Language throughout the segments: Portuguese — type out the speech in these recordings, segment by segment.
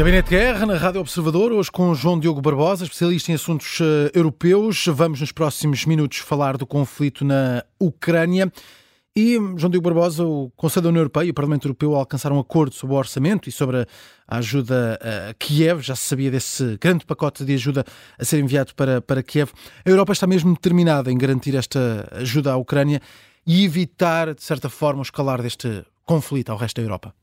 Gabinete Guerra, na Rádio Observador, hoje com João Diogo Barbosa, especialista em assuntos uh, europeus. Vamos nos próximos minutos falar do conflito na Ucrânia. E, João Diogo Barbosa, o Conselho da União Europeia e o Parlamento Europeu alcançaram um acordo sobre o orçamento e sobre a ajuda a Kiev. Já se sabia desse grande pacote de ajuda a ser enviado para, para Kiev. A Europa está mesmo determinada em garantir esta ajuda à Ucrânia e evitar, de certa forma, o escalar deste conflito ao resto da Europa.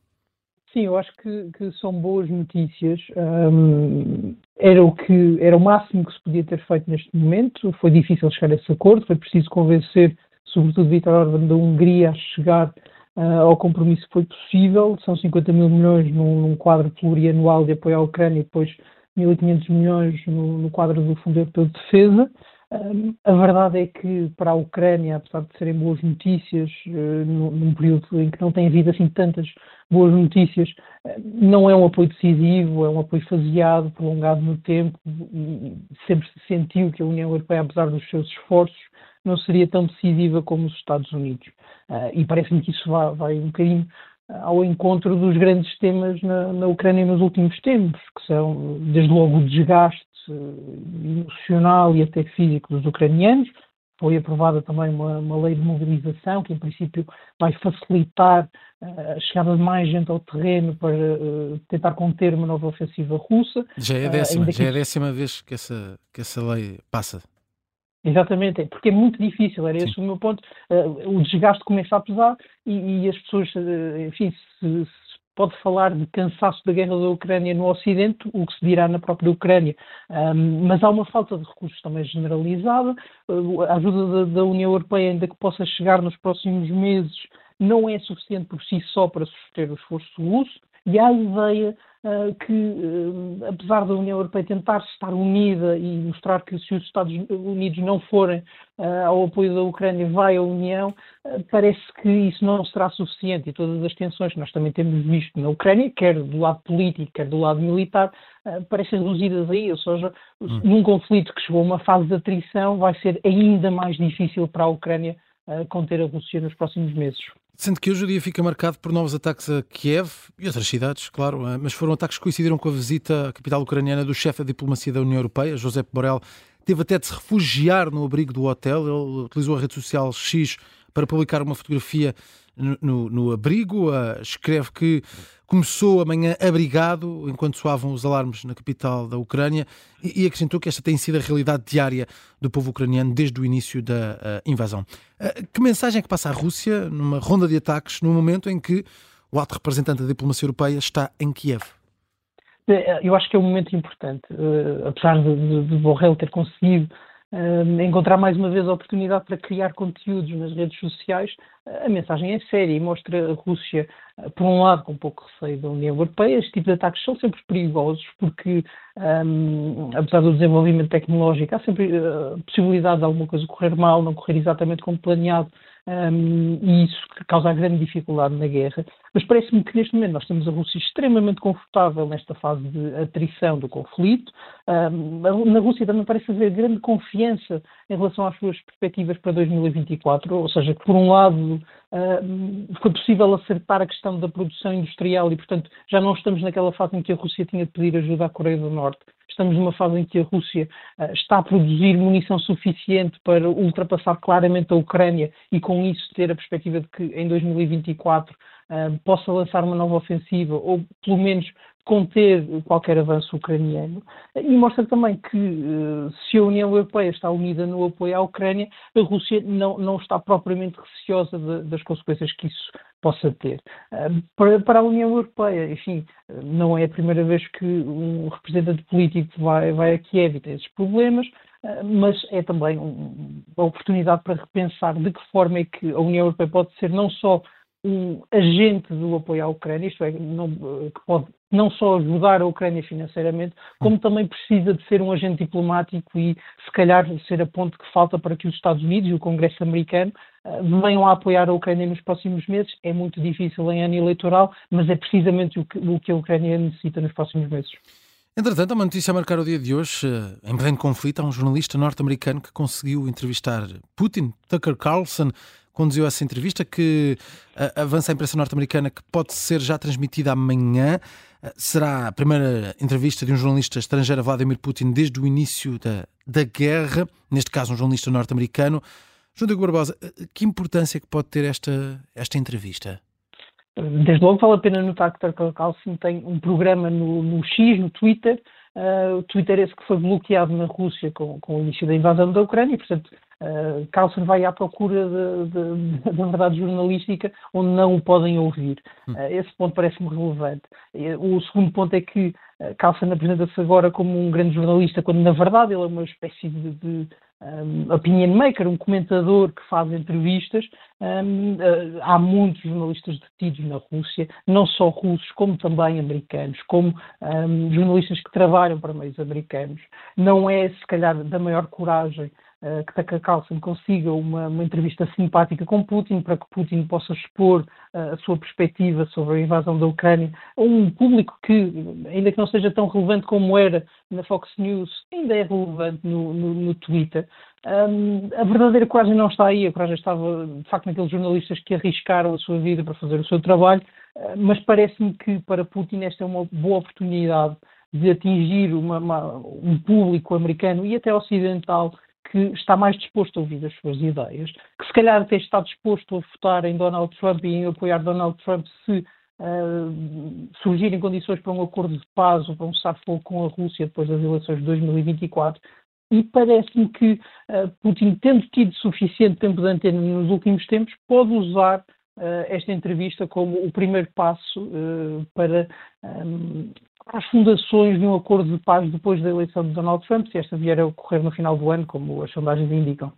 Sim, eu acho que, que são boas notícias. Um, era o que era o máximo que se podia ter feito neste momento. Foi difícil chegar a esse acordo. Foi preciso convencer, sobretudo, Vítor Orban da Hungria a chegar uh, ao compromisso que foi possível. São 50 mil milhões num, num quadro plurianual de apoio à Ucrânia e depois 1.500 milhões no, no, quadro do Fundo Europeu de Defesa. A verdade é que para a Ucrânia, apesar de serem boas notícias, uh, num período em que não tem havido assim tantas boas notícias, uh, não é um apoio decisivo, é um apoio faseado, prolongado no tempo, sempre se sentiu que a União Europeia, apesar dos seus esforços, não seria tão decisiva como os Estados Unidos. Uh, e parece-me que isso vai, vai um bocadinho ao encontro dos grandes temas na, na Ucrânia nos últimos tempos, que são, desde logo, o desgaste emocional e até físico dos ucranianos. Foi aprovada também uma, uma lei de mobilização que, em princípio, vai facilitar uh, a chegada de mais gente ao terreno para uh, tentar conter uma nova ofensiva russa. Já é a décima, uh, já é décima vez que essa, que essa lei passa. Exatamente, porque é muito difícil, era Sim. esse o meu ponto. O desgaste começa a pesar e, e as pessoas, enfim, se, pode falar de cansaço da guerra da Ucrânia no Ocidente, o que se dirá na própria Ucrânia. Um, mas há uma falta de recursos também generalizada. A ajuda da, da, União Europeia, ainda que possa chegar nos próximos meses, não é suficiente por si só para suster o esforço russo. E há a ideia que, uh, apesar da União Europeia tentar estar unida e mostrar que se os Estados Unidos não forem uh, ao apoio da Ucrânia, vai a União, parece que isso não será suficiente e todas as tensões que nós também temos visto na Ucrânia, quer do lado político, quer do lado militar, parecem reduzidas aí, ou seja, hum. num conflito que chegou a uma fase de atrição, vai ser ainda mais difícil para a Ucrânia conter a Rússia nos próximos meses. Sendo que hoje o dia fica marcado por novos ataques a Kiev e outras cidades, claro, eh, mas foram ataques que coincidiram com a visita à capital ucraniana do chefe da diplomacia da União Europeia, Josep Borrell. Teve até de se refugiar no abrigo do hotel. Ele utilizou a rede social X para publicar uma fotografia no, no, no abrigo. Uh, escreve que começou amanhã abrigado enquanto soavam os alarmes na capital da Ucrânia e, e acrescentou que esta tem sido a realidade diária do povo ucraniano desde o início da uh, invasão. Uh, que mensagem é que passa à Rússia numa ronda de ataques no momento em que o alto representante da diplomacia europeia está em Kiev? Eu acho que é um momento importante, uh, apesar de, de, de Borrell ter conseguido encontrar mais uma vez a oportunidade para criar conteúdos nas redes sociais, a mensagem é séria e mostra a Rússia, uh, por um lado, com pouco receio da União Europeia. Este tipo de ataques são sempre perigosos porque, um, apesar do desenvolvimento tecnológico, há sempre a uh, possibilidade de alguma coisa correr mal, não correr exatamente como planeado um, e isso causa grande dificuldade na guerra. Mas parece-me que neste momento nós temos a Rússia extremamente confortável nesta fase de atrição do conflito. Na Rússia também parece haver grande confiança em relação às suas perspectivas para 2024, ou seja, que por um lado um, foi possível acertar a questão da produção industrial e, portanto, já não estamos naquela fase em que a Rússia tinha de pedir ajuda à Coreia do Norte estamos numa fase em que a Rússia uh, está a produzir munição suficiente para ultrapassar claramente a Ucrânia e com isso ter a perspectiva de que em 2024 possa lançar uma nova ofensiva ou pelo menos conter qualquer avanço ucraniano e mostra também que eh, se a União Europeia está unida no apoio à Ucrânia, a Rússia não, não está propriamente receosa de, das consequências que isso possa ter. Para, para, a União Europeia, enfim, não é a primeira vez que um representante político vai, vai a Kiev e tem esses problemas, mas é também uma oportunidade para repensar de que forma é que a União Europeia pode ser não só um agente do apoio à Ucrânia, isto é, não, que pode não só ajudar a Ucrânia financeiramente, como também precisa de ser um agente diplomático e, se calhar, ser a ponte que falta para que os Estados Unidos e o Congresso americano uh, venham a apoiar a Ucrânia nos próximos meses. É muito difícil em ano eleitoral, mas é precisamente o que, o que a Ucrânia necessita nos próximos meses. Entretanto, há uma notícia a marcar o dia de hoje. Eh, em pleno conflito, há um jornalista norte-americano que conseguiu entrevistar Putin, Tucker Carlson, conduziu essa entrevista que avança a imprensa norte-americana que pode ser já transmitida amanhã. Será a primeira entrevista de um jornalista estrangeiro a Vladimir Putin desde o início da, da guerra, neste caso um jornalista norte-americano. João Diego Barbosa, que importância é que pode ter esta, esta entrevista? Desde logo vale a pena notar que Tucker Carlson tem um programa no, no X, no Twitter, uh, o Twitter esse que foi bloqueado na Rússia com, com o início da invasão da Ucrânia, e, portanto, uh, Carlson vai à procura da verdade jornalística onde não o podem ouvir. Uh, esse ponto parece-me relevante. O segundo ponto é que Carlson apresenta-se agora como um grande jornalista, quando na verdade ele é uma espécie de, de um, opinion maker, um comentador que faz entrevistas. Um, uh, há muitos jornalistas detidos na Rússia, não só russos, como também americanos, como um, jornalistas que trabalham para meios americanos. Não é, se calhar, da maior coragem que Tucker Carlson consiga uma, uma, entrevista simpática com Putin, para que Putin possa expor uh, a sua perspectiva sobre a invasão da Ucrânia a um público que, ainda que não seja tão relevante como era na Fox News, ainda é relevante no, no, no Twitter. Um, a verdadeira coragem não está aí, a coragem estava, de facto, naqueles jornalistas que arriscaram a sua vida para fazer o seu trabalho, uh, mas parece-me que para Putin esta é uma boa oportunidade de atingir uma, uma, um público americano e até ocidental que está mais disposto a ouvir as suas ideias, que se calhar até está disposto a votar em Donald Trump e em apoiar Donald Trump se uh, surgirem condições para um acordo de paz ou para um cessar-fogo com a Rússia depois das eleições de 2024. E parece-me que uh, Putin, tendo tido suficiente tempo de antena nos últimos tempos, pode usar uh, esta entrevista como o primeiro passo para um, as fundações de um acordo de paz depois da eleição de Donald Trump, se esta vier a ocorrer no final do ano, como as sondagens indicam.